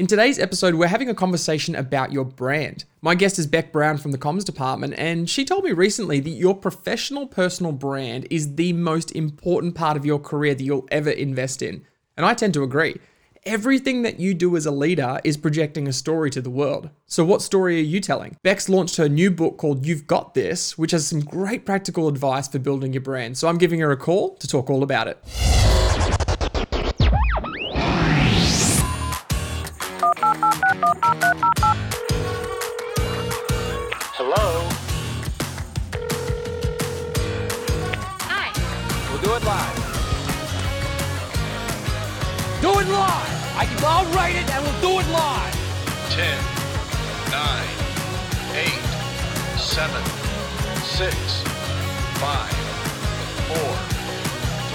In today's episode, we're having a conversation about your brand. My guest is Bec Brown from the comms department, and she told me recently that your professional personal brand is the most important part of your career that you'll ever invest in. And I tend to agree. Everything that you do as a leader is projecting a story to the world. So, what story are you telling? Bec's launched her new book called You've Got This, which has some great practical advice for building your brand. So, I'm giving her a call to talk all about it. I'll write it and we'll do it live. 10, 9, 8, 7, 6, 5, 4,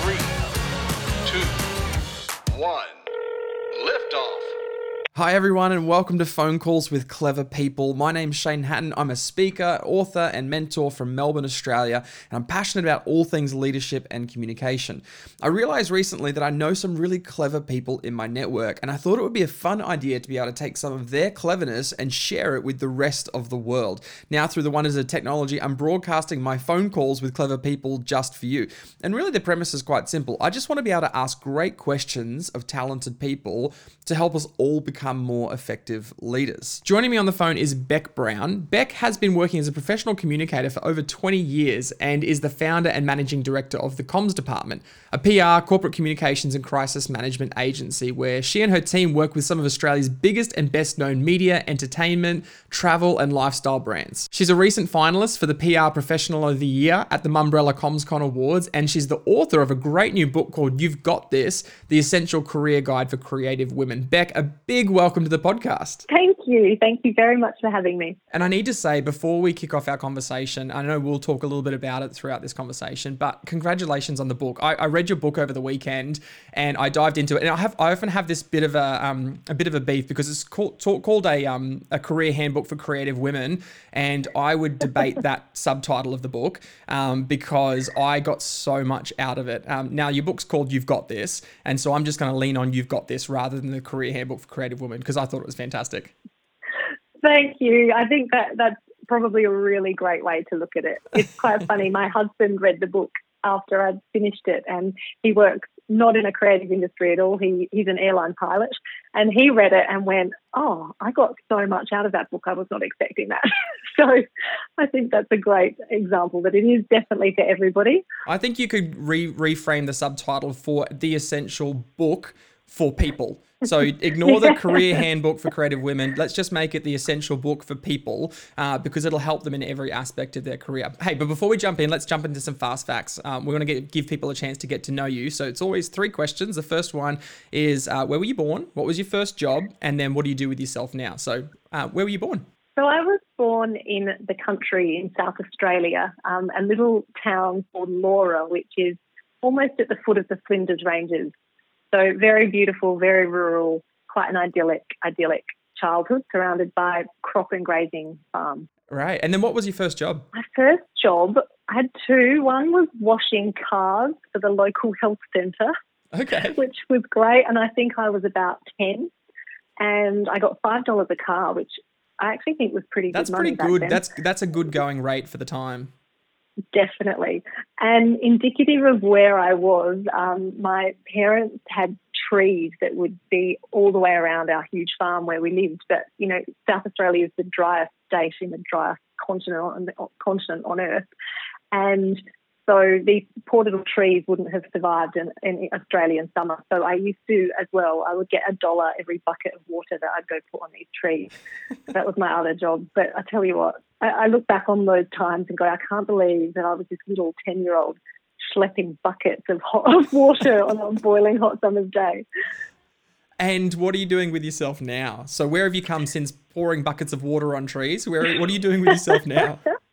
3, 2, 1. Liftoff. Hi, everyone, and welcome to Phone Calls with Clever People. My name's Shane Hatton. I'm a speaker, author, and mentor from Melbourne, Australia, and I'm passionate about all things leadership and communication. I realized recently that I know some really clever people in my network, and I thought it would be a fun idea to be able to take some of their cleverness and share it with the rest of the world. Now, through the wonders of technology, I'm broadcasting my phone calls with clever people just for you. And really, the premise is quite simple. I just want to be able to ask great questions of talented people to help us all become more effective leaders. Joining me on the phone is Bec Brown. Bec has been working as a professional communicator for over 20 years and is the founder and managing director of the Comms Department, a PR, corporate communications, and crisis management agency where she and her team work with some of Australia's biggest and best known media, entertainment, travel, and lifestyle brands. She's a recent finalist for the PR Professional of the Year at the Mumbrella CommsCon Awards, and she's the author of a great new book called You've Got This The Essential Career Guide for Creative Women. Bec, a big welcome to the podcast. Thank you. Thank you very much for having me. And I need to say, before we kick off our conversation, I know we'll talk a little bit about it throughout this conversation, but congratulations on the book. I, I read your book over the weekend and I dived into it. And I have I often have this bit of a um, a bit of a beef because it's called talk, called a um, a career handbook for creative women, and I would debate that subtitle of the book um, because I got so much out of it. Um, now your book's called You've Got This, and so I'm just going to lean on You've Got This rather than the career handbook for creative women because I thought it was fantastic. Thank you. I think that that's probably a really great way to look at it. It's quite funny. My husband read the book after I'd finished it, and he works not in a creative industry at all. He he's an airline pilot, and he read it and went, "Oh, I got so much out of that book. I was not expecting that." so, I think that's a great example that it is definitely for everybody. I think you could re- reframe the subtitle for the essential book for people. So ignore the career handbook for creative women. Let's just make it the essential book for people uh, because it'll help them in every aspect of their career. Hey, but before we jump in, let's jump into some fast facts. Um, we're going to give people a chance to get to know you. So it's always three questions. The first one is uh, where were you born? What was your first job? And then what do you do with yourself now? So uh, where were you born? So I was born in the country in South Australia, um, a little town called Laura, which is almost at the foot of the Flinders Ranges. So very beautiful, very rural, quite an idyllic, idyllic childhood surrounded by crop and grazing farms. Right. And then what was your first job? My first job, I had two. One was washing cars for the local health centre, Okay. which was great. And I think I was about 10. And I got $5 a car, which I actually think was pretty That's good money pretty good. then. That's that's a good going rate for the time. Definitely. And indicative of where I was, um, my parents had trees that would be all the way around our huge farm where we lived. But, you know, South Australia is the driest state in the driest continent on, the continent on Earth. And so these poor little trees wouldn't have survived in, in Australian summer. So I used to as well. I would get a dollar every bucket of water that I'd go put on these trees. that was my other job. But I tell you what, I, I look back on those times and go, I can't believe that I was this little ten year old schlepping buckets of hot of water on a boiling hot summer's day. And what are you doing with yourself now? So where have you come since pouring buckets of water on trees? Where what are you doing with yourself now?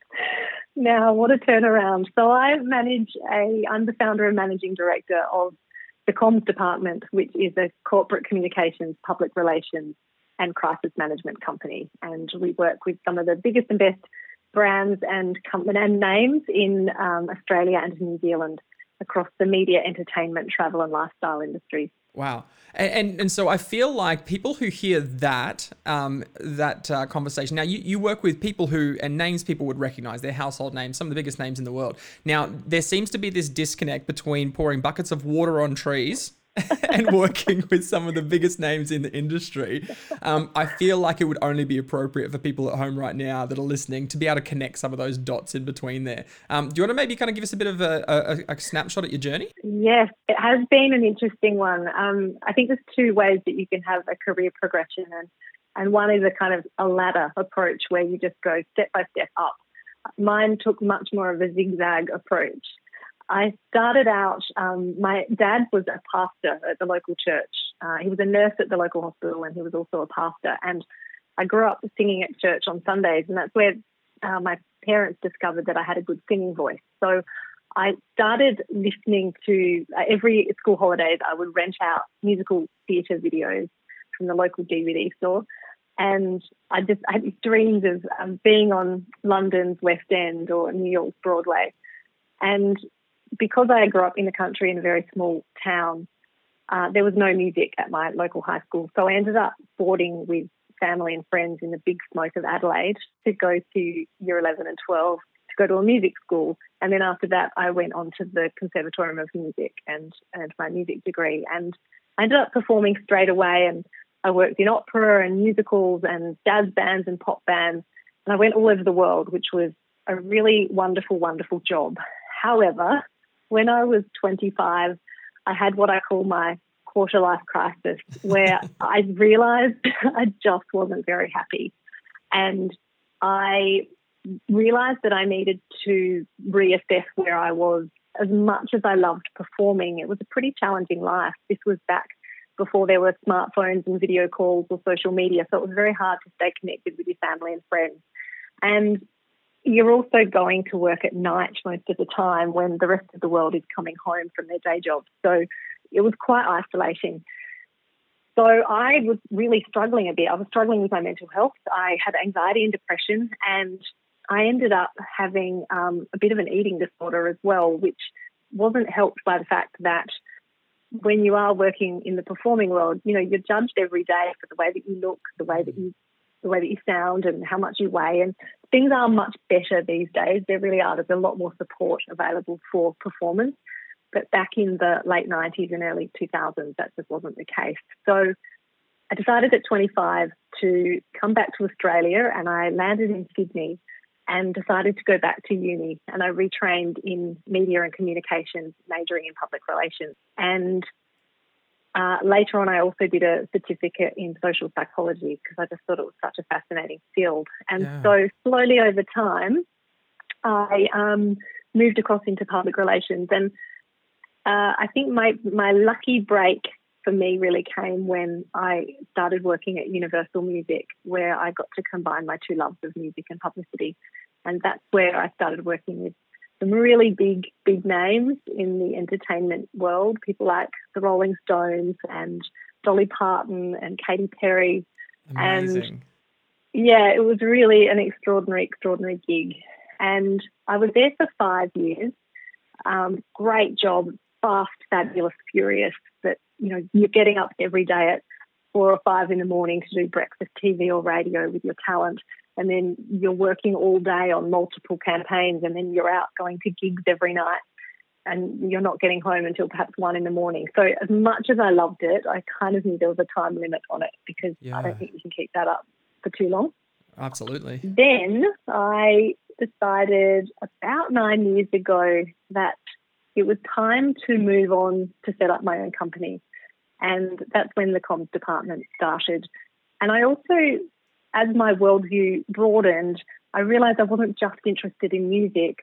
Now, what a turnaround. So I manage a, I'm the founder and managing director of the comms department, which is a corporate communications, public relations and crisis management company. And we work with some of the biggest and best brands and company and names in um, Australia and New Zealand across the media, entertainment, travel and lifestyle industries. Wow. And, and, and so I feel like people who hear that um, that uh, conversation now you, you work with people who and names people would recognize their household names some of the biggest names in the world now there seems to be this disconnect between pouring buckets of water on trees and working with some of the biggest names in the industry, um, I feel like it would only be appropriate for people at home right now that are listening to be able to connect some of those dots in between there. Um, do you want to maybe kind of give us a bit of a, a, a snapshot at your journey? Yes, it has been an interesting one. Um, I think there's two ways that you can have a career progression, and and one is a kind of a ladder approach where you just go step by step up. Mine took much more of a zigzag approach. I started out, um, my dad was a pastor at the local church. Uh, he was a nurse at the local hospital and he was also a pastor. And I grew up singing at church on Sundays, and that's where uh, my parents discovered that I had a good singing voice. So I started listening to uh, every school holidays, I would rent out musical theatre videos from the local DVD store. And I just I had dreams of um, being on London's West End or New York's Broadway. And because I grew up in the country in a very small town, uh, there was no music at my local high school. So I ended up boarding with family and friends in the big smoke of Adelaide to go to year 11 and 12 to go to a music school. And then after that, I went on to the Conservatorium of Music and earned my music degree. And I ended up performing straight away. And I worked in opera and musicals and jazz bands and pop bands. And I went all over the world, which was a really wonderful, wonderful job. However, when I was 25, I had what I call my quarter life crisis, where I realized I just wasn't very happy. And I realized that I needed to reassess where I was. As much as I loved performing, it was a pretty challenging life. This was back before there were smartphones and video calls or social media, so it was very hard to stay connected with your family and friends. And you're also going to work at night most of the time when the rest of the world is coming home from their day jobs. So it was quite isolating. So I was really struggling a bit. I was struggling with my mental health. I had anxiety and depression, and I ended up having um, a bit of an eating disorder as well, which wasn't helped by the fact that when you are working in the performing world, you know, you're judged every day for the way that you look, the way that you the way that you sound and how much you weigh. And things are much better these days. There really are. There's a lot more support available for performance. But back in the late 90s and early 2000s, that just wasn't the case. So I decided at 25 to come back to Australia and I landed in Sydney and decided to go back to uni and I retrained in media and communications, majoring in public relations. And uh, later on, I also did a certificate in social psychology because I just thought it was such a fascinating field. And yeah. so, slowly over time, I um, moved across into public relations. And uh, I think my, my lucky break for me really came when I started working at Universal Music, where I got to combine my two loves of music and publicity. And that's where I started working with some really big, big names in the entertainment world, people like the Rolling Stones and Dolly Parton and Katy Perry. Amazing. And yeah, it was really an extraordinary, extraordinary gig. And I was there for five years. Um, great job, fast, fabulous, furious. That you know you're getting up every day at four or five in the morning to do breakfast TV or radio with your talent and then you're working all day on multiple campaigns and then you're out going to gigs every night and you're not getting home until perhaps one in the morning. So as much as I loved it, I kind of knew there was a time limit on it because yeah. I don't think you can keep that up for too long. Absolutely. Then I decided about nine years ago that it was time to move on to set up my own company. And that's when the comms department started. And I also as my worldview broadened, I realized I wasn't just interested in music.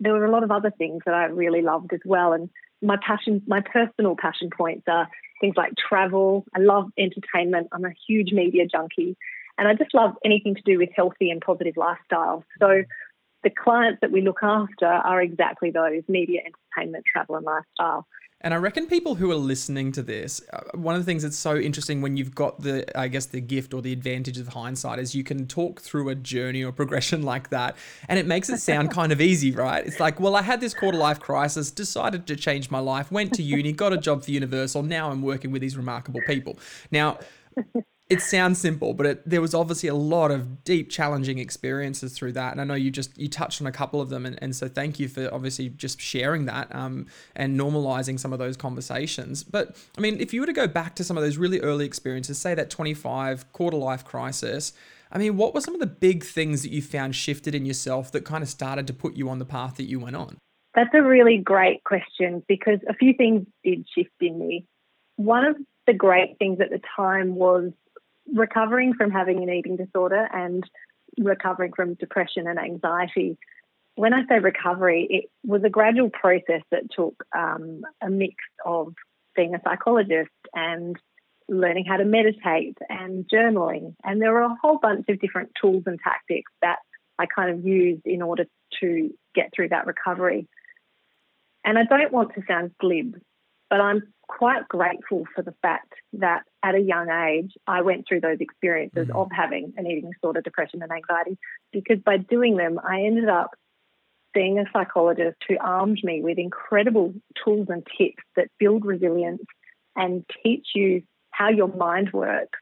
There were a lot of other things that I really loved as well. And my passion, my personal passion points are things like travel. I love entertainment. I'm a huge media junkie. And I just love anything to do with healthy and positive lifestyles. So the clients that we look after are exactly those media, entertainment, travel, and lifestyle. And I reckon people who are listening to this, uh, one of the things that's so interesting when you've got the, I guess, the gift or the advantage of hindsight is you can talk through a journey or progression like that. And it makes it sound kind of easy, right? It's like, well, I had this quarter life crisis, decided to change my life, went to uni, got a job for Universal. Now I'm working with these remarkable people. Now, it sounds simple, but it, there was obviously a lot of deep, challenging experiences through that. And I know you just you touched on a couple of them, and, and so thank you for obviously just sharing that um, and normalizing some of those conversations. But I mean, if you were to go back to some of those really early experiences, say that 25 quarter life crisis, I mean, what were some of the big things that you found shifted in yourself that kind of started to put you on the path that you went on? That's a really great question because a few things did shift in me. One of the great things at the time was recovering from having an eating disorder and recovering from depression and anxiety. When I say recovery, it was a gradual process that took um, a mix of being a psychologist and learning how to meditate and journaling. And there were a whole bunch of different tools and tactics that I kind of used in order to get through that recovery. And I don't want to sound glib, but I'm quite grateful for the fact that at a young age, I went through those experiences mm. of having an eating disorder, depression, and anxiety, because by doing them, I ended up seeing a psychologist who armed me with incredible tools and tips that build resilience and teach you how your mind works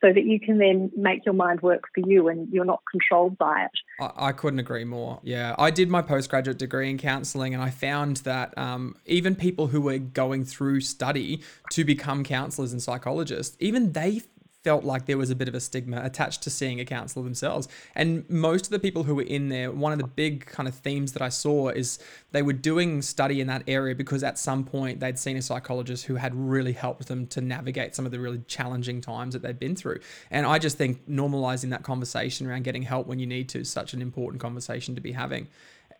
so that you can then make your mind work for you and you're not controlled by it. I, couldn't agree more. Yeah. I did my postgraduate degree in counseling and I found that um, even people who were going through study to become counselors and psychologists, even they felt like there was a bit of a stigma attached to seeing a counselor themselves. And most of the people who were in there, one of the big kind of themes that I saw is they were doing study in that area because at some point they'd seen a psychologist who had really helped them to navigate some of the really challenging times that they'd been through. And I just think normalizing that conversation around getting help when you need to is such an important conversation to be having.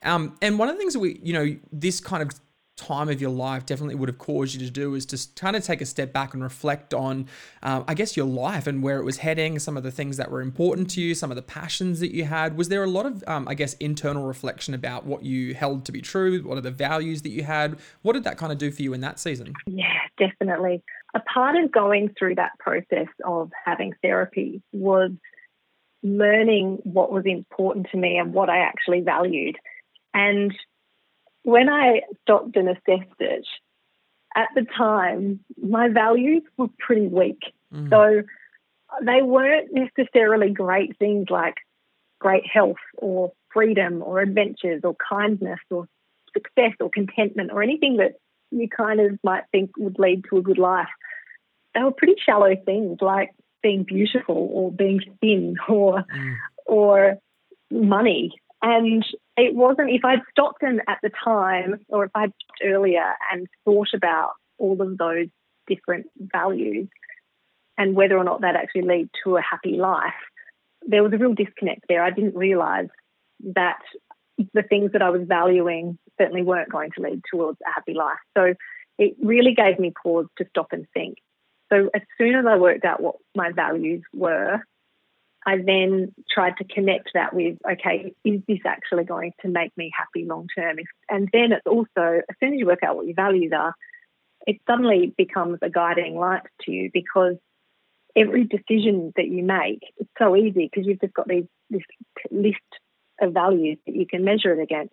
Um, and one of the things that we, you know, this kind of time of your life definitely would have caused you to do is just kind of take a step back and reflect on, uh, I guess, your life and where it was heading, some of the things that were important to you, some of the passions that you had. Was there a lot of, um, I guess, internal reflection about what you held to be true? What are the values that you had? What did that kind of do for you in that season? Yeah, definitely. A part of going through that process of having therapy was learning what was important to me and what I actually valued. And when I stopped and assessed it, at the time, my values were pretty weak. Mm. So they weren't necessarily great things like great health or freedom or adventures or kindness or success or contentment or anything that you kind of might think would lead to a good life. They were pretty shallow things like being beautiful or being thin or mm. or money and it wasn't, if I'd stopped them at the time or if I'd stopped earlier and thought about all of those different values and whether or not that actually lead to a happy life, there was a real disconnect there. I didn't realize that the things that I was valuing certainly weren't going to lead towards a happy life. So it really gave me pause to stop and think. So as soon as I worked out what my values were, I then tried to connect that with, okay, is this actually going to make me happy long term? And then it's also, as soon as you work out what your values are, it suddenly becomes a guiding light to you because every decision that you make, it's so easy because you've just got these, this list of values that you can measure it against.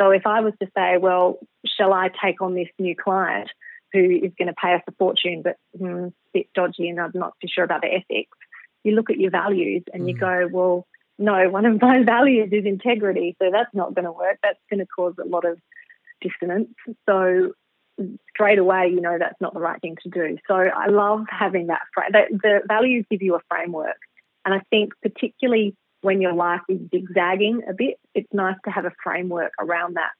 So if I was to say, well, shall I take on this new client who is going to pay us a fortune but hmm, a bit dodgy and I'm not too sure about the ethics, you look at your values and mm. you go, well, no, one of my values is integrity, so that's not going to work. That's going to cause a lot of dissonance. So straight away, you know that's not the right thing to do. So I love having that. the, the values give you a framework, and I think particularly when your life is zigzagging a bit, it's nice to have a framework around that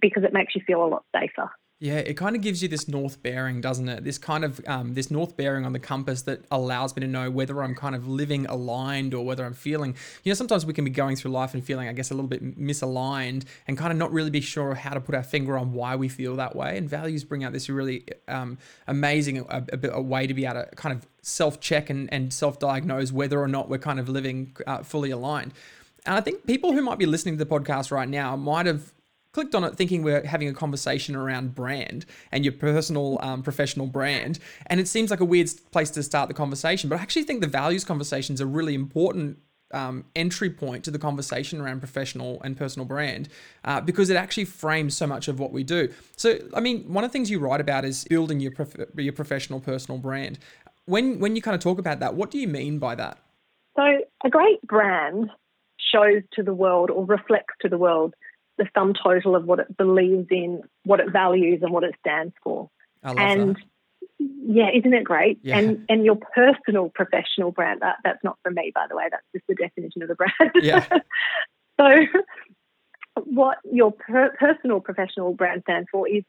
because it makes you feel a lot safer. Yeah, it kind of gives you this north bearing, doesn't it? This kind of um, this north bearing on the compass that allows me to know whether I'm kind of living aligned or whether I'm feeling. You know, sometimes we can be going through life and feeling, I guess, a little bit misaligned and kind of not really be sure how to put our finger on why we feel that way. And values bring out this really um, amazing a, a, a, way to be able to kind of self check and, and self diagnose whether or not we're kind of living uh, fully aligned. And I think people who might be listening to the podcast right now might have clicked on it thinking we're having a conversation around brand and your personal, um, professional brand. And it seems like a weird place to start the conversation. But I actually think the values conversation is a really important um, entry point to the conversation around professional and personal brand uh, because it actually frames so much of what we do. So, I mean, one of the things you write about is building your prof- your professional personal brand. When when you kind of talk about that, what do you mean by that? So, a great brand shows to the world or reflects to the world the sum total of what it believes in, what it values, and what it stands for. I love and that. yeah, isn't it great? Yeah. And and your personal professional brand that that's not for me, by the way. That's just the definition of the brand. Yeah. so, what your per- personal professional brand stands for is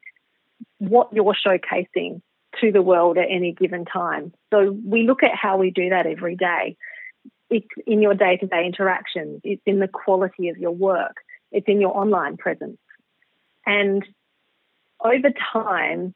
what you're showcasing to the world at any given time. So we look at how we do that every day. It's in your day to day interactions, it's in the quality of your work, it's in your online presence. And over time,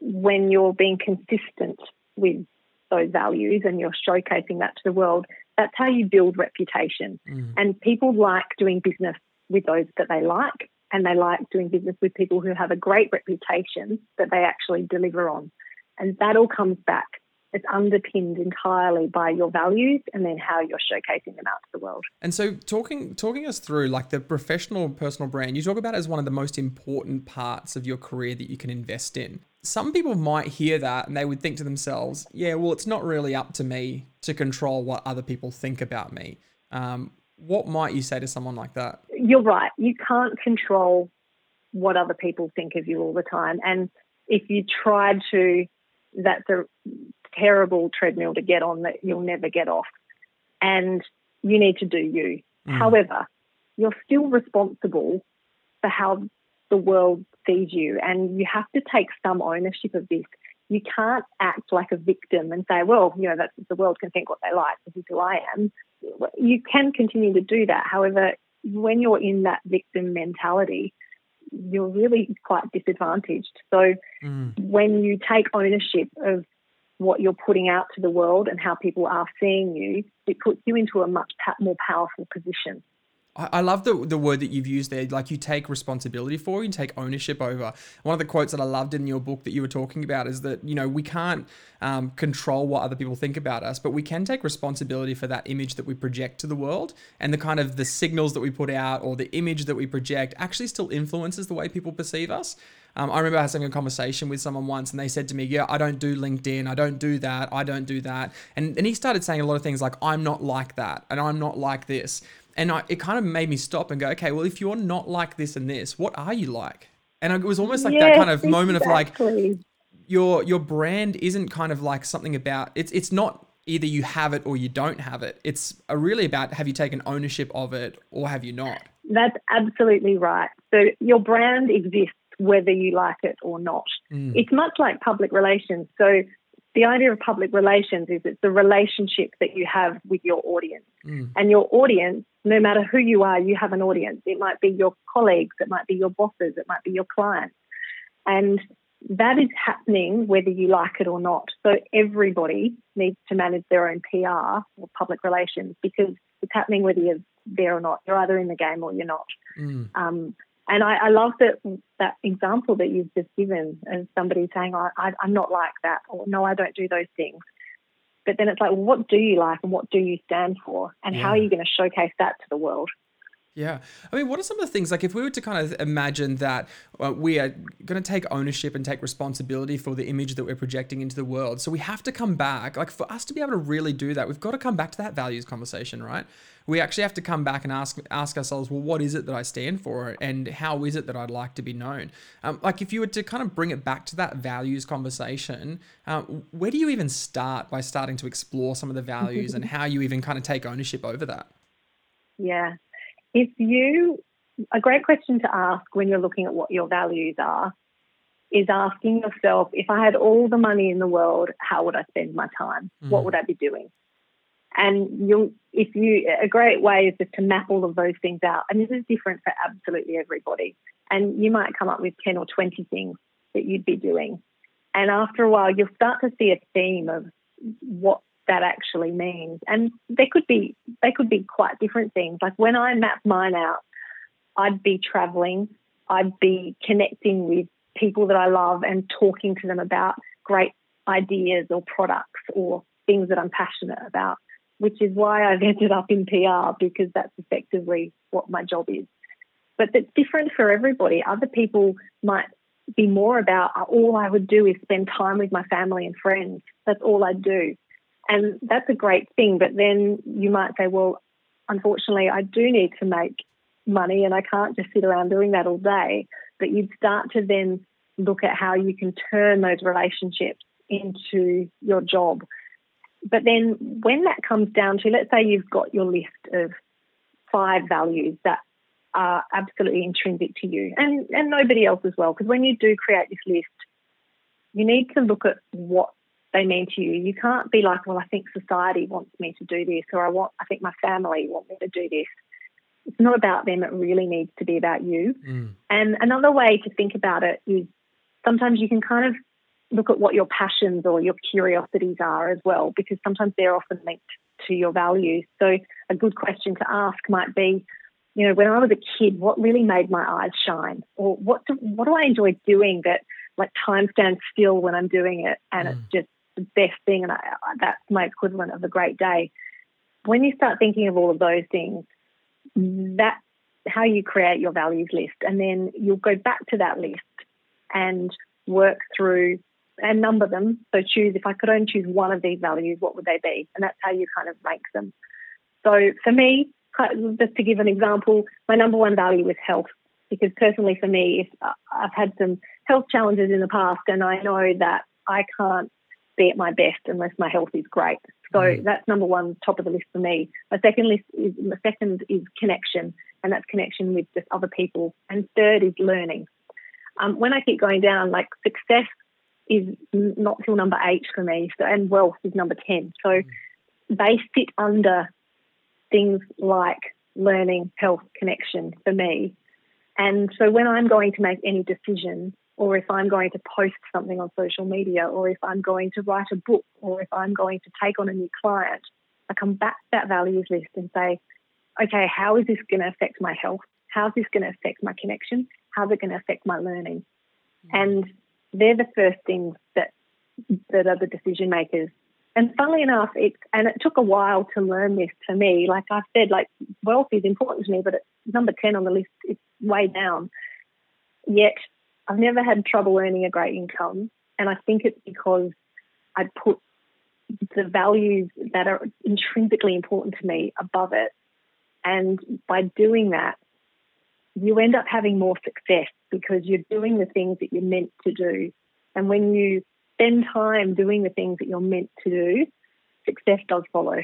when you're being consistent with those values and you're showcasing that to the world, that's how you build reputation. Mm. And people like doing business with those that they like, and they like doing business with people who have a great reputation that they actually deliver on. And that all comes back. It's underpinned entirely by your values and then how you're showcasing them out to the world. And so talking talking us through like the professional personal brand, you talk about it as one of the most important parts of your career that you can invest in. Some people might hear that and they would think to themselves, yeah, well, it's not really up to me to control what other people think about me. Um, what might you say to someone like that? You're right. You can't control what other people think of you all the time. And if you try to, that's a terrible treadmill to get on that you'll never get off. And you need to do you. Mm. However, you're still responsible for how the world sees you, and you have to take some ownership of this. You can't act like a victim and say, well, you know, that the world can think what they like. This is who I am. You can continue to do that. However, when you're in that victim mentality, you're really quite disadvantaged. So mm. when you take ownership of what you're putting out to the world and how people are seeing you, it puts you into a much more powerful position. I love the the word that you've used there. Like you take responsibility for, you take ownership over. One of the quotes that I loved in your book that you were talking about is that you know we can't um, control what other people think about us, but we can take responsibility for that image that we project to the world, and the kind of the signals that we put out or the image that we project actually still influences the way people perceive us. Um, I remember having a conversation with someone once, and they said to me, "Yeah, I don't do LinkedIn. I don't do that. I don't do that." And and he started saying a lot of things like, "I'm not like that," and "I'm not like this." And I, it kind of made me stop and go, "Okay, well, if you're not like this and this, what are you like?" And it was almost like that kind of moment of like, your your brand isn't kind of like something about it's it's not either you have it or you don't have it. It's really about have you taken ownership of it or have you not. That's absolutely right. So your brand exists whether you like it or not. Mm. It's much like public relations. So the idea of public relations is it's the relationship that you have with your audience. Mm. And your audience, no matter who you are, you have an audience. It might be your colleagues, it might be your bosses, it might be your clients. And that is happening whether you like it or not. So everybody needs to manage their own PR or public relations because it's happening whether you're there or not. You're either in the game or you're not. Mm. Um, and I, I love that that example that you've just given of somebody saying, oh, I, I'm not like that, or no, I don't do those things. But then it's like, well, what do you like and what do you stand for? And how are you going to showcase that to the world? Yeah. I mean, what are some of the things, like if we were to kind of imagine that uh, we are going to take ownership and take responsibility for the image that we're projecting into the world. So we have to come back, like for us to be able to really do that, we've got to come back to that values conversation, right? We actually have to come back and ask ask ourselves, well, what is it that I stand for, and how is it that I'd like to be known? Um, like if you were to kind of bring it back to that values conversation, uh, where do you even start by starting to explore some of the values and how you even kind of take ownership over that? Yeah. If you, a great question to ask when you're looking at what your values are is asking yourself, if I had all the money in the world, how would I spend my time? What would I be doing? And you'll, if you, a great way is just to map all of those things out. And this is different for absolutely everybody. And you might come up with 10 or 20 things that you'd be doing. And after a while, you'll start to see a theme of what that actually means. And they could be, they could be quite different things. Like when I map mine out, I'd be traveling I'd be connecting with people that I love and talking to them about great ideas or products or things that I'm passionate about, which is why I've ended up in PR because that's effectively what my job is. But that's different for everybody. Other people might be more about uh, all I would do is spend time with my family and friends. That's all I'd do. And that's a great thing. But then you might say, well, unfortunately, I do need to make money and I can't just sit around doing that all day. But you'd start to then look at how you can turn those relationships into your job. But then when that comes down to, let's say you've got your list of five values that are absolutely intrinsic to you and, and nobody else as well. Because when you do create this list, you need to look at what they mean to you. You can't be like, well, I think society wants me to do this, or I want, I think my family want me to do this. It's not about them. It really needs to be about you. Mm. And another way to think about it is sometimes you can kind of look at what your passions or your curiosities are as well, because sometimes they're often linked to your values. So a good question to ask might be, you know, when I was a kid, what really made my eyes shine, or what do, what do I enjoy doing that like time stands still when I'm doing it, and mm. it's just the best thing, and I, that's my equivalent of a great day. When you start thinking of all of those things, that's how you create your values list, and then you'll go back to that list and work through and number them. So choose if I could only choose one of these values, what would they be? And that's how you kind of rank them. So for me, just to give an example, my number one value is health. Because personally, for me, if uh, I've had some health challenges in the past, and I know that I can't be at my best unless my health is great. So mm. that's number one, top of the list for me. My second list is my second is connection, and that's connection with just other people. And third is learning. Um, when I keep going down, like success is not till number eight for me, so, and wealth is number ten. So mm. they sit under things like learning, health, connection for me. And so when I'm going to make any decision, or if I'm going to post something on social media, or if I'm going to write a book, or if I'm going to take on a new client, I come back to that values list and say, okay, how is this going to affect my health? How's this going to affect my connection? How's it going to affect my learning? Mm-hmm. And they're the first things that that are the decision makers. And funnily enough, it and it took a while to learn this for me. Like I said, like wealth is important to me, but it's number ten on the list. It's way down. Yet I've never had trouble earning a great income. And I think it's because I put the values that are intrinsically important to me above it. And by doing that, you end up having more success because you're doing the things that you're meant to do. And when you spend time doing the things that you're meant to do, success does follow.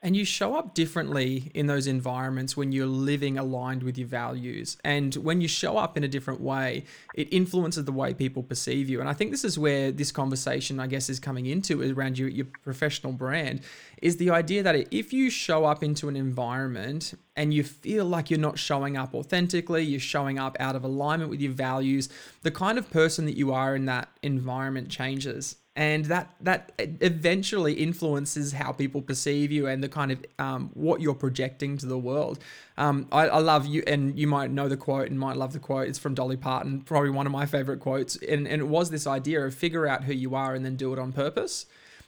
And you show up differently in those environments when you're living aligned with your values. And when you show up in a different way, it influences the way people perceive you. And I think this is where this conversation, I guess, is coming into around your, your professional brand is the idea that if you show up into an environment and you feel like you're not showing up authentically, you're showing up out of alignment with your values, the kind of person that you are in that environment changes and that that eventually influences how people perceive you and the kind of um, what you're projecting to the world. Um, I, I, love you, and you might know the quote and might love the quote. It's from Dolly Parton, probably one of my favorite quotes, and, and it was this idea of figure out who you are and then do it on purpose.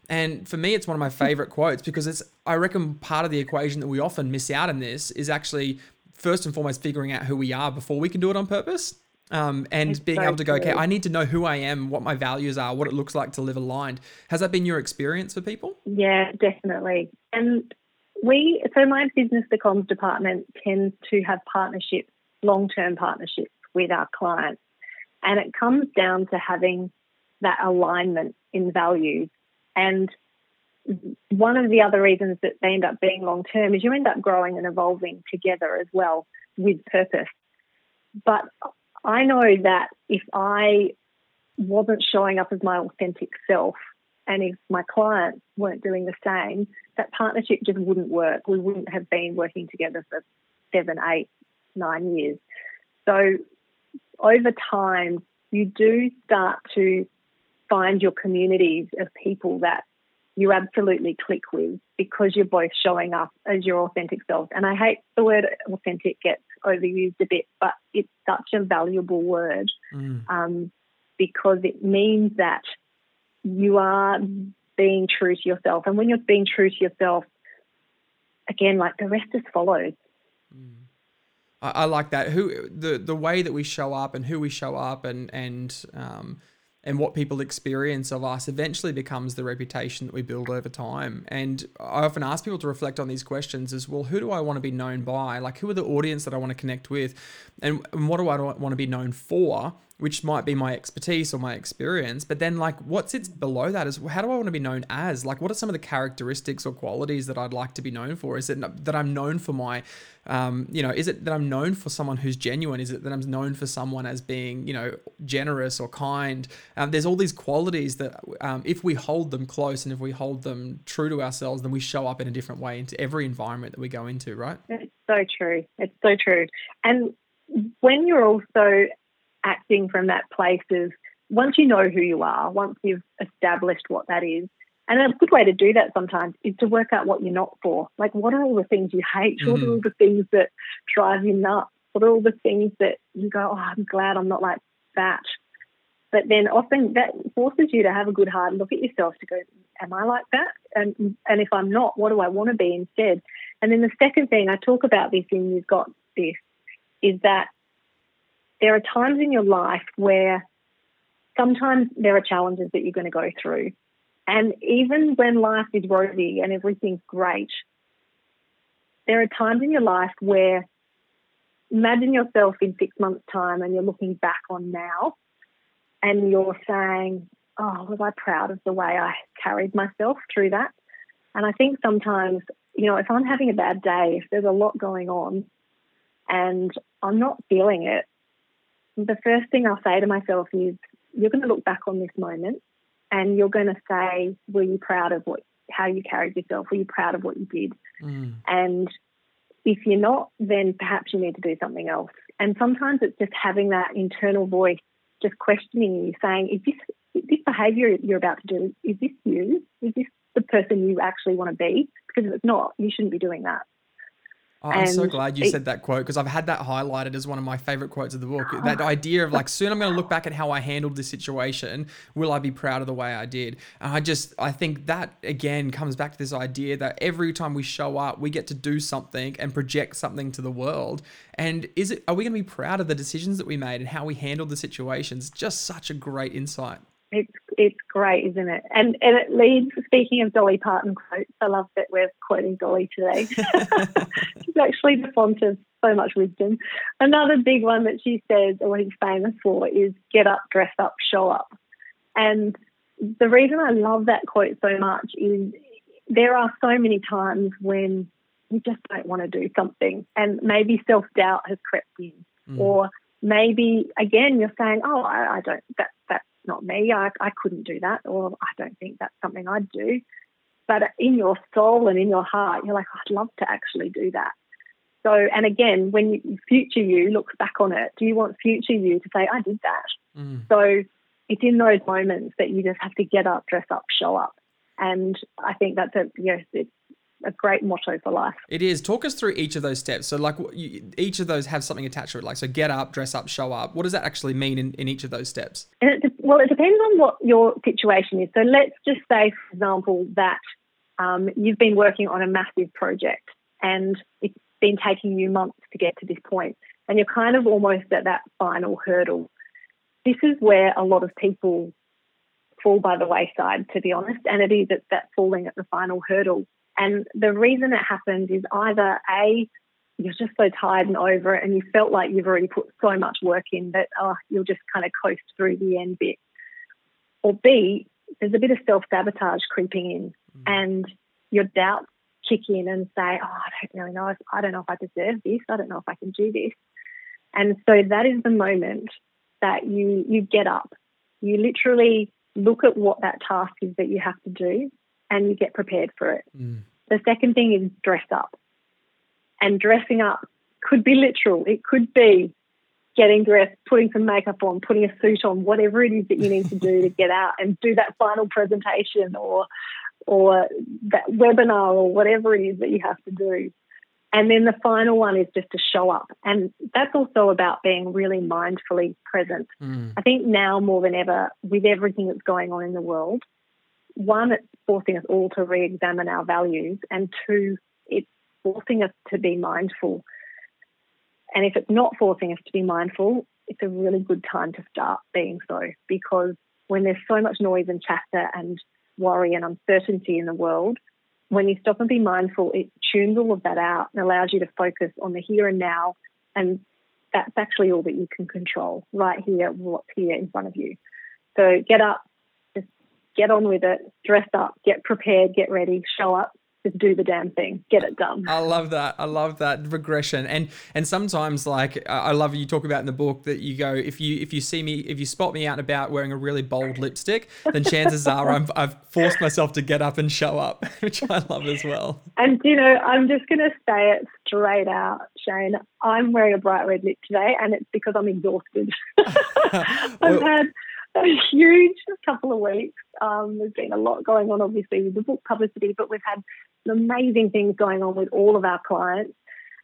And for me, it's one of my favorite quotes because it's I reckon part of the equation that we often miss out in this is actually first and foremost figuring out who we are before we can do it on purpose um, and it's being so able to go, okay, I need to know who I am, what my values are, what it looks like to live aligned. Has that been your experience for people? Yeah, definitely. And we, so my business, the comms department, tends to have partnerships, long term partnerships with our clients. And it comes down to having that alignment in values. And one of the other reasons that they end up being long term is you end up growing and evolving together as well with purpose. But I know that if I wasn't showing up as my authentic self and if my clients weren't doing the same, that partnership just wouldn't work. We wouldn't have been working together for seven, eight, nine years. So over time, you do start to find your communities of people that you absolutely click with because you're both showing up as your authentic self. And I hate the word authentic gets overused a bit, but it's such a valuable word Mm. um, because it means that you are being true to yourself. And when you're being true to yourself, again, like the rest just follows. I, I like that. Who the the way that we show up and who we show up and and um and what people experience of us eventually becomes the reputation that we build over time. And I often ask people to reflect on these questions as well. Who do I want to be known by? Like, who are the audience that I want to connect with? And, and what do I want to be known for? Which might be my expertise or my experience. But then, like, what sits below that is how do I want to be known as? Like, what are some of the characteristics or qualities that I'd like to be known for? Is it that I'm known for my, um, you know, is it that I'm known for someone who's genuine? Is it that I'm known for someone as being, you know, generous or kind? Um, there's all these qualities that, um, if we hold them close and if we hold them true to ourselves, then we show up in a different way into every environment that we go into, right? It's so true. It's so true. And when you're also acting from that place of once you know who you are, once you've established what that is, and a good way to do that sometimes is to work out what you're not for. Like, what are all the things you hate? What are mm-hmm. all the things that drive you nuts? What are all the things that you go, oh, I'm glad I'm not like that? But then often that forces you to have a good hard look at yourself to go, am I like that? And and if I'm not, what do I want to be instead? And then the second thing I talk about this in You've Got This is that there are times in your life where sometimes there are challenges that you're going to go through. And even when life is rosy and everything's great, there are times in your life where imagine yourself in six months' time and you're looking back on now and you're saying, Oh, was I proud of the way I carried myself through that? And I think sometimes, you know, if I'm having a bad day, if there's a lot going on and I'm not feeling it, the first thing I'll say to myself is, You're going to look back on this moment and you're going to say, Were you proud of what how you carried yourself? Were you proud of what you did? Mm. And if you're not, then perhaps you need to do something else. And sometimes it's just having that internal voice just questioning you, saying, Is this is this behavior you're about to do, is this you? Is this the person you actually want to be? Because if it's not, you shouldn't be doing that. Oh, I'm so glad you it- said that quote because I've had that highlighted as one of my favorite quotes of the book. Oh. That idea of like, soon I'm going to look back at how I handled this situation. Will I be proud of the way I did? And I just, I think that again comes back to this idea that every time we show up, we get to do something and project something to the world. And is it, are we going to be proud of the decisions that we made and how we handled the situations? Just such a great insight. It's it's great, isn't it? And and it leads. Speaking of Dolly Parton quotes, I love that we're quoting Dolly today. She's actually the font of so much wisdom. Another big one that she says, or what he's famous for, is "Get up, dress up, show up." And the reason I love that quote so much is there are so many times when you just don't want to do something, and maybe self doubt has crept in, hmm. or maybe again you're saying, "Oh, I, I don't that that's not me. I I couldn't do that, or I don't think that's something I'd do." But in your soul and in your heart, you're like, "I'd love to actually do that." So, and again, when you, future you looks back on it, do you want future you to say, "I did that"? Mm. So it's in those moments that you just have to get up, dress up, show up, and I think that's a yes, it's a great motto for life. It is. Talk us through each of those steps. So, like, you, each of those have something attached to it. Like, so get up, dress up, show up. What does that actually mean in, in each of those steps? And it, well, it depends on what your situation is. So let's just say, for example, that um, you've been working on a massive project and it's been taking you months to get to this point, and you're kind of almost at that final hurdle. This is where a lot of people fall by the wayside, to be honest, and it is at that falling at the final hurdle. And the reason it happens is either A, you're just so tired and over it, and you felt like you've already put so much work in that oh, you'll just kind of coast through the end bit. Or B, there's a bit of self sabotage creeping in, and your doubts kick in and say, "Oh, I don't really know. If, I don't know if I deserve this. I don't know if I can do this." And so that is the moment that you you get up. You literally look at what that task is that you have to do, and you get prepared for it. Mm. The second thing is dress up. And dressing up could be literal. It could be getting dressed, putting some makeup on, putting a suit on, whatever it is that you need to do to get out and do that final presentation or or that webinar or whatever it is that you have to do. And then the final one is just to show up. And that's also about being really mindfully present. Mm. I think now more than ever, with everything that's going on in the world, one, it's forcing us all to re examine our values, and two, it's forcing us to be mindful. And if it's not forcing us to be mindful, it's a really good time to start being so because when there's so much noise and chatter and worry and uncertainty in the world, when you stop and be mindful, it tunes all of that out and allows you to focus on the here and now. And that's actually all that you can control right here, what's here in front of you. So get up, get on with it, dress up, get prepared, get ready, show up, just do the damn thing, get it done. I love that. I love that regression. And and sometimes like I love you talk about in the book that you go if you if you see me if you spot me out and about wearing a really bold lipstick, then chances are I'm, I've forced myself to get up and show up, which I love as well. And you know, I'm just going to say it straight out, Shane. I'm wearing a bright red lip today, and it's because I'm exhausted. I've had a huge couple of weeks. Um, there's been a lot going on, obviously, with the book publicity, but we've had amazing things going on with all of our clients.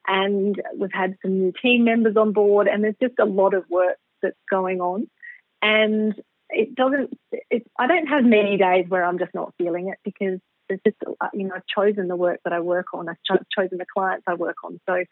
And we've had some new team members on board, and there's just a lot of work that's going on. And it doesn't, it, I don't have many days where I'm just not feeling it because there's just, uh, you know, I've chosen the work that I work on, I've cho- chosen the clients I work on. So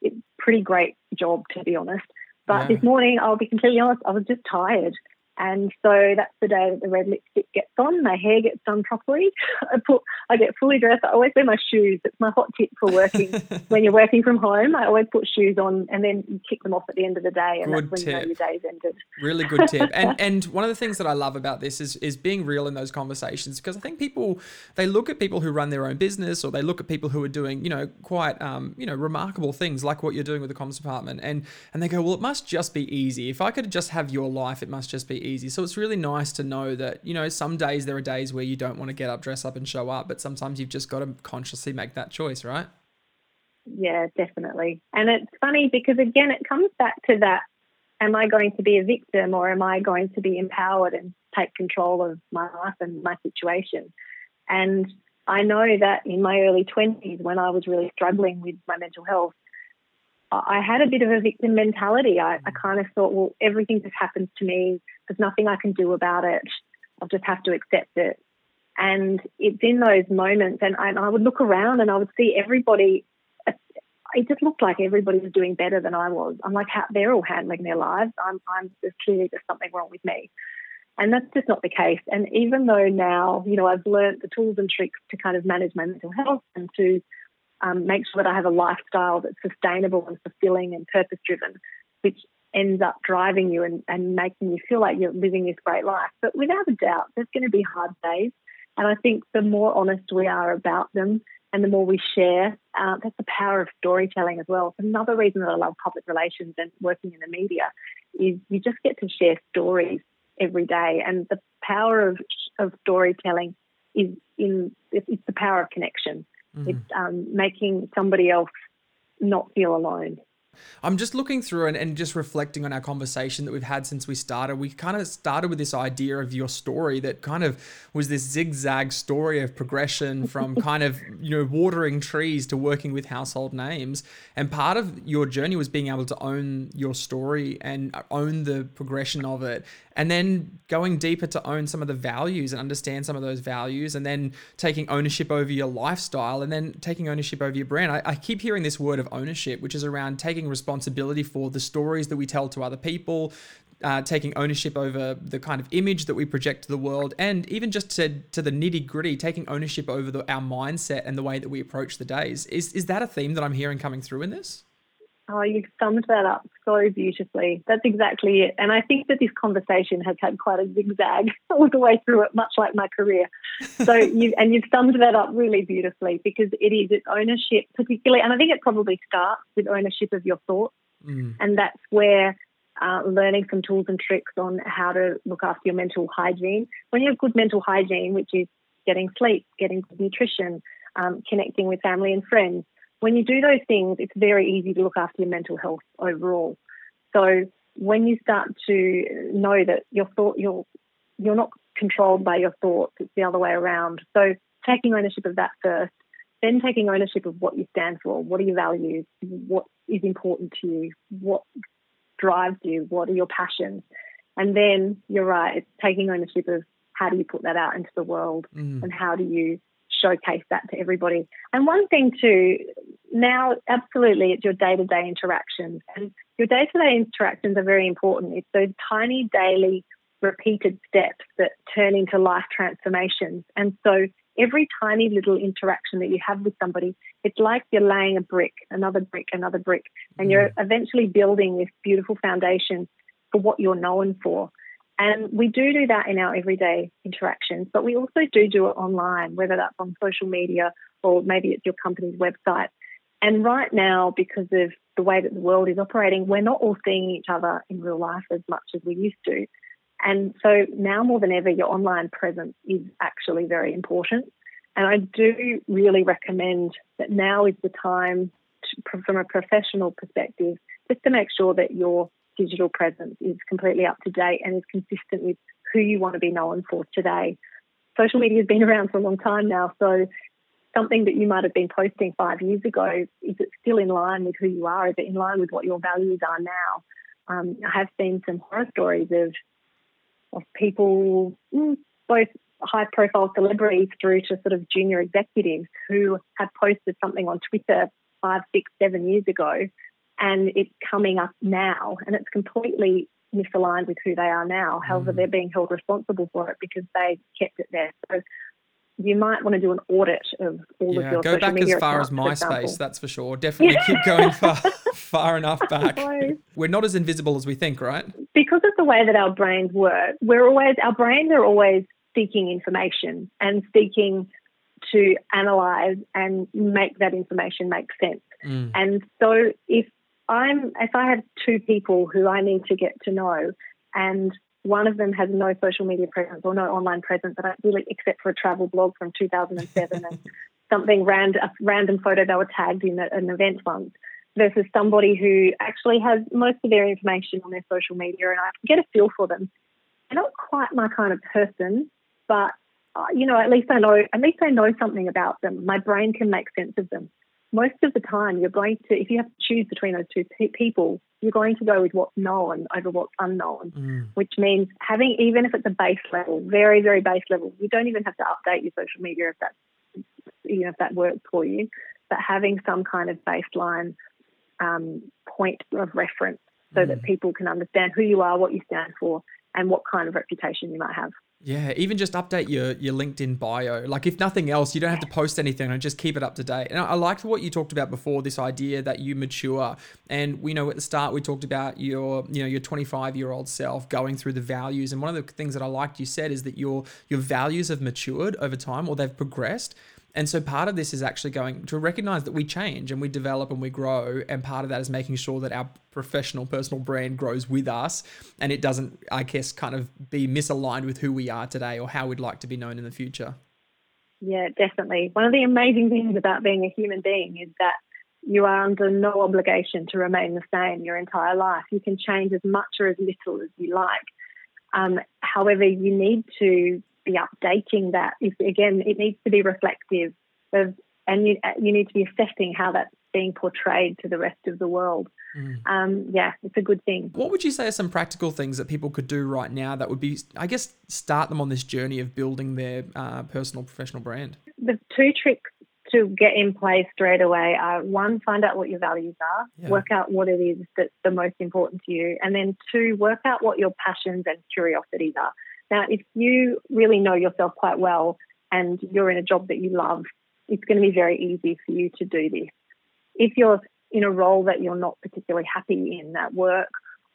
it's a pretty great job, to be honest. But Yeah. this morning, I'll be completely honest, I was just tired. And so that's the day that the red lipstick gets on. My hair gets done properly. I put, I get fully dressed. I always wear my shoes. It's my hot tip for working. when you're working from home, I always put shoes on, and then you kick them off at the end of the day, and Good that's when you know tip. your day's ended. Really good tip. And and one of the things that I love about this is is being real in those conversations because I think people they look at people who run their own business or they look at people who are doing, you know, quite um, you know, remarkable things like what you're doing with the comms department and and they go, "Well, it must just be easy. If I could just have your life, it must just be easy." So it's really nice to know that, you know, some days there are days where you don't want to get up, dress up and show up, but sometimes you've just got to consciously make that choice, right? Yeah, definitely. And it's funny because again, it comes back to that: Am I going to be a victim, or am I going to be empowered and take control of my life and my situation? And I know that in my early twenties, when I was really struggling with my mental health, I had a bit of a victim mentality. I, I kind of thought, well, everything just happens to me. There's nothing I can do about it. I'll just have to accept it. And it's in those moments, and I, and I would look around and I would see everybody. It just looked like everybody was doing better than I was. I'm like, they're all handling their lives. I'm, I'm there's clearly just something wrong with me, and that's just not the case. And even though now, you know, I've learned the tools and tricks to kind of manage my mental health and to um, make sure that I have a lifestyle that's sustainable and fulfilling and purpose driven, which ends up driving you and, and making you feel like you're living this great life. But without a doubt, there's going to be hard days. And I think the more honest we are about them and the more we share, uh, that's the power of storytelling as well. It's another reason that I love public relations and working in the media is you just get to share stories every day. And the power of, of storytelling is in, it's it's the power of connection. It's um, making somebody else not feel alone. I'm just looking through and, and just reflecting on our conversation that we've had since we started. We kind of started with this idea of your story that kind of was this zigzag story of progression from kind of, you know, watering trees to working with household names. And part of your journey was being able to own your story and own the progression of it. And then going deeper to own some of the values and understand some of those values, and then taking ownership over your lifestyle, and then taking ownership over your brand. I, I keep hearing this word of ownership, which is around taking responsibility for the stories that we tell to other people, uh, taking ownership over the kind of image that we project to the world, and even just to, to the nitty gritty, taking ownership over the, our mindset and the way that we approach the days. Is, is that a theme that I'm hearing coming through in this? Oh, you've summed that up so beautifully. That's exactly it. And I think that this conversation has had quite a zigzag all the way through it, much like my career. So you and you've summed that up really beautifully because it is its ownership, particularly, and I think it probably starts with ownership of your thoughts, Mm. and that's where uh, learning some tools and tricks on how to look after your mental hygiene. When you have good mental hygiene, which is getting sleep, getting good nutrition, um, connecting with family and friends, when you do those things, it's very easy to look after your mental health overall. So when you start to know that your thought, you're you're not controlled by your thoughts, it's the other way around. So taking ownership of that first, then taking ownership of what you stand for, what are your values, what is important to you, what drives you, what are your passions. And then you're right, it's taking ownership of how do you put that out into the world Mm. and how do you showcase that to everybody. And one thing too, now absolutely it's your day to day interactions. And your day to day interactions are very important. It's those tiny daily repeated steps that turn into life transformations. And so every tiny little interaction that you have with somebody, it's like you're laying a brick, another brick, another brick, and you're mm. eventually building this beautiful foundation for what you're known for. And we do do that in our everyday interactions, but we also do do it online, whether that's on social media or maybe it's your company's website. And right now, because of the way that the world is operating, we're not all seeing each other in real life as much as we used to. And so now more than ever, your online presence is actually very important. And I do really recommend that now is the time, to, from a professional perspective, just to make sure that your digital presence is completely up to date and is consistent with who you want to be known for today. Social media has been around for a long time now, so something that you might have been posting five years ago, is it still in line with who you are? Is it in line with what your values are now? Um, I have seen some horror stories of of people, mm, both high profile celebrities through to sort of junior executives who had posted something on Twitter five, six, seven years ago, and it's coming up now, and it's completely misaligned with who they are now. However, they're being held responsible for it because they kept it there. So you might want to do an audit of all of Yeah, your go social back media as far as for MySpace, that's for sure. Definitely keep going far, far enough back. We're not as invisible as we think, right? because of the way that our brains work, we're always our brains are always seeking information and seeking to analyze and make that information make sense. Mm. And so if I'm if I have two people who I need to get to know and one of them has no social media presence or no online presence, I don't really except for a travel blog from 2007 and something random, a random photo they were tagged in at an event once, versus somebody who actually has most of their information on their social media, and I get a feel for them. They're not quite my kind of person, but uh, you know, at least I know, at least I know something about them. My brain can make sense of them. Most of the time, you're going to, if you have to choose between those two pe- people, you're going to go with what's known over what's unknown, Mm. which means having, even if it's a base level, very, very base level, you don't even have to update your social media if that's, you know, if that works for you, but having some kind of baseline um, point of reference so that people can understand who you are, what you stand for, and what kind of reputation you might have. Yeah, even just update your your LinkedIn bio. Like if nothing else, you don't have to post anything and just keep it up to date. And I liked what you talked about before, this idea that you mature. And we know at the start we talked about your you know your 25 year old self going through the values. And one of the things that I liked you said is that your your values have matured over time or they've progressed. And so part of this is actually going to recognize that we change and we develop and we grow. And part of that is making sure that our professional personal brand grows with us and it doesn't, I guess, kind of be misaligned with who we are today or how we'd like to be known in the future. Yeah, definitely. One of the amazing things about being a human being is that you are under no obligation to remain the same your entire life. You can change as much or as little as you like. Um, however, you need to be updating that. If, again, it needs to be reflective of, and you, you need to be assessing how that's being portrayed to the rest of the world. Um, yeah, it's a good thing. What would you say are some practical things that people could do right now that would be, I guess, start them on this journey of building their uh, personal professional brand? the two tricks to get in place straight away are one, find out what your values are, Yeah. work out what it is that's the most important to you, and then two, work out what your passions and curiosities are. Now, if you really know yourself quite well and you're in a job that you love, it's going to be very easy for you to do this. If you're in a role that you're not particularly happy in at work,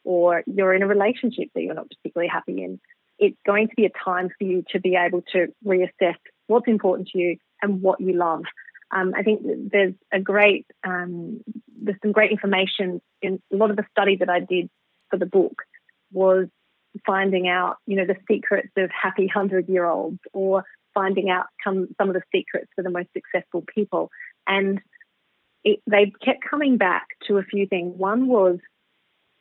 or you're in a relationship that you're not particularly happy in, it's going to be a time for you to be able to reassess what's important to you and what you love. Um, I think there's a great, um, there's some great information in a lot of the study that I did for the book was finding out, you know, the secrets of happy hundred year olds or finding out come, some of the secrets for the most successful people. And it, they kept coming back to a few things. One was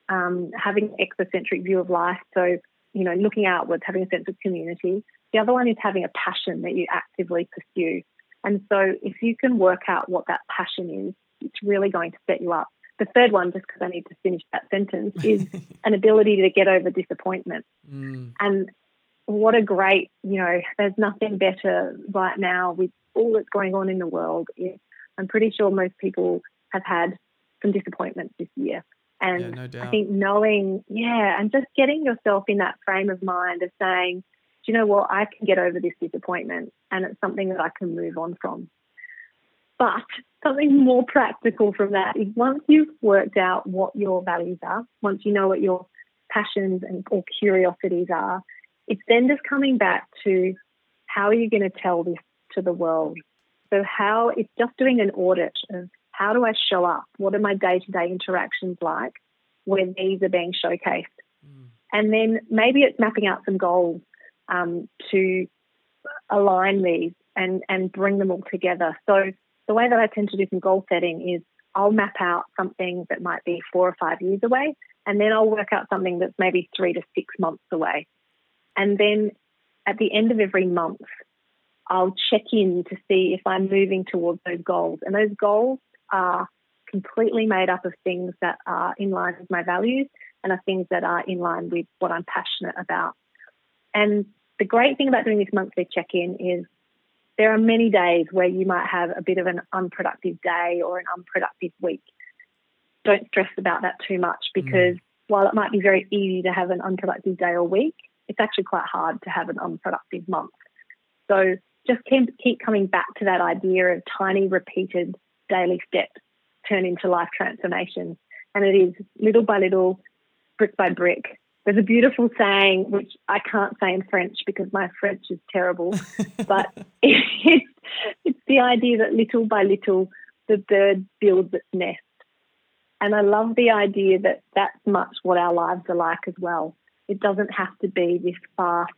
um, having an exocentric view of life. So, you know, looking outwards, having a sense of community. The other one is having a passion that you actively pursue. And so if you can work out what that passion is, it's really going to set you up. The third one, just because I need to finish that sentence, is an ability to get over disappointment. Mm. And what a great, you know, there's nothing better right now with all that's going on in the world. I'm pretty sure most people have had some disappointments this year. And Yeah, no. I think knowing, yeah, and just getting yourself in that frame of mind of saying, do you know what, I can get over this disappointment and it's something that I can move on from. But something more practical from that is once you've worked out what your values are, once you know what your passions and or curiosities are, it's then just coming back to how are you going to tell this to the world? So how it's just doing an audit of how do I show up? What are my day-to-day interactions like when these are being showcased? And then maybe it's mapping out some goals um, to align these and, and bring them all together. So the way that I tend to do some goal setting is I'll map out something that might be four or five years away, and then I'll work out something that's maybe three to six months away. And then at the end of every month, I'll check in to see if I'm moving towards those goals. And those goals are completely made up of things that are in line with my values and are things that are in line with what I'm passionate about. And the great thing about doing this monthly check in is there are many days where you might have a bit of an unproductive day or an unproductive week. Don't stress about that too much mm. because while it might be very easy to have an unproductive day or week, it's actually quite hard to have an unproductive month. So just keep, keep coming back to that idea of tiny repeated daily steps turn into life transformation. And it is little by little, brick by brick. There's a beautiful saying, which I can't say in French because my French is terrible, but it's, it's the idea that little by little, the bird builds its nest. And I love the idea that that's much what our lives are like as well. It doesn't have to be this fast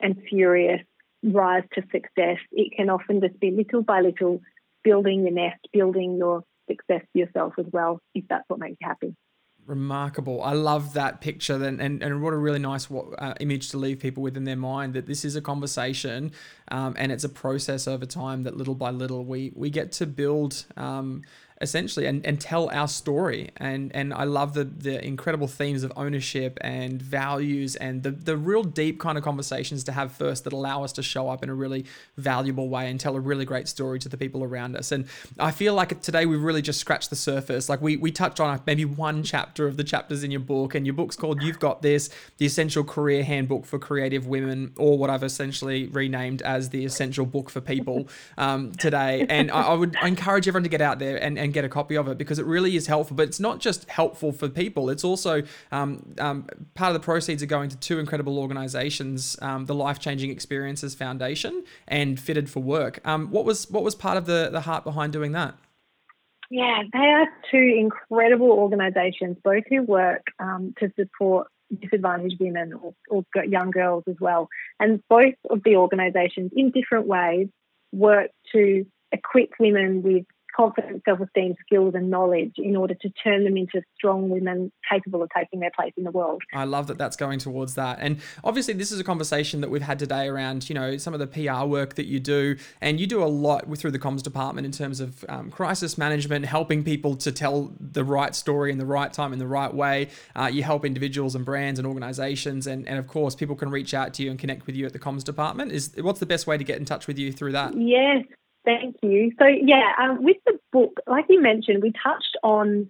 and furious rise to success. It can often just be little by little building your nest, building your success for yourself as well, if that's what makes you happy. Remarkable. I love that picture, and, and, and what a really nice uh, image to leave people with in their mind that this is a conversation um, and it's a process over time that little by little we, we get to build um, essentially and, and tell our story. And, and I love the, the incredible themes of ownership and values and the, the real deep kind of conversations to have first that allow us to show up in a really valuable way and tell a really great story to the people around us. And I feel like today we've really just scratched the surface. Like we, we touched on maybe one chapter of the chapters in your book, and your book's called You've Got This, the Essential Career Handbook for Creative Women, or what I've essentially renamed as the Essential Book for People um, today. And I, I would encourage everyone to get out there and, and get a copy of it because it really is helpful. But it's not just helpful for people, it's also um, um, part of the proceeds are going to two incredible organizations um, the Life Changing Experiences Foundation and Fitted for Work. Um, what was what was part of the, the heart behind doing that? Yeah, they are two incredible organisations, both who work um, to support disadvantaged women or, or young girls as well. And both of the organisations, in different ways, work to equip women with confidence, self esteem, skills, and knowledge in order to turn them into strong women capable of taking their place in the world. I love that that's going towards that. And obviously, this is a conversation that we've had today around, you know, some of the PR work that you do. And you do a lot with, through the comms department in terms of um, crisis management, helping people to tell the right story in the right time, in the right way. Uh, you help individuals and brands and organizations. And, and of course, people can reach out to you and connect with you at the comms department. Is What's the best way to get in touch with you through that? Yes, Thank you. So, yeah, um, with the book, like you mentioned, we touched on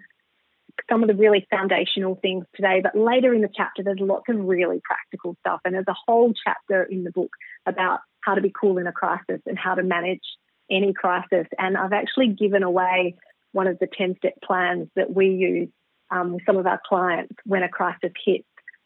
some of the really foundational things today, but later in the chapter, there's lots of really practical stuff. And there's a whole chapter in the book about how to be cool in a crisis and how to manage any crisis. And I've actually given away one of the 10 step plans that we use um, with some of our clients when a crisis hits.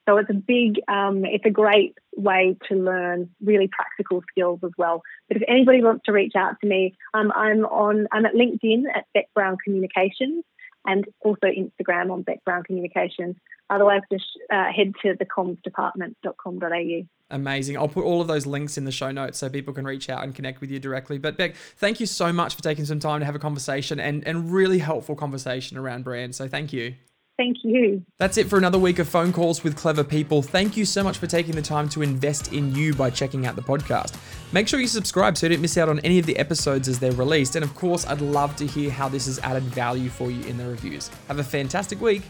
So it's a big, um, it's a great way to learn really practical skills as well. But if anybody wants to reach out to me, um, I'm on, I'm at LinkedIn at Bec Brown Communications and also Instagram on Bec Brown Communications. Otherwise, just uh, head to thecommsdepartment.com.au. Amazing. I'll put all of those links in the show notes so people can reach out and connect with you directly. But Bec, thank you so much for taking some time to have a conversation and, and really helpful conversation around brand. So thank you. Thank you. That's it for another week of phone calls with clever people. Thank you so much for taking the time to invest in you by checking out the podcast. Make sure you subscribe so you don't miss out on any of the episodes as they're released. And of course, I'd love to hear how this has added value for you in the reviews. Have a fantastic week.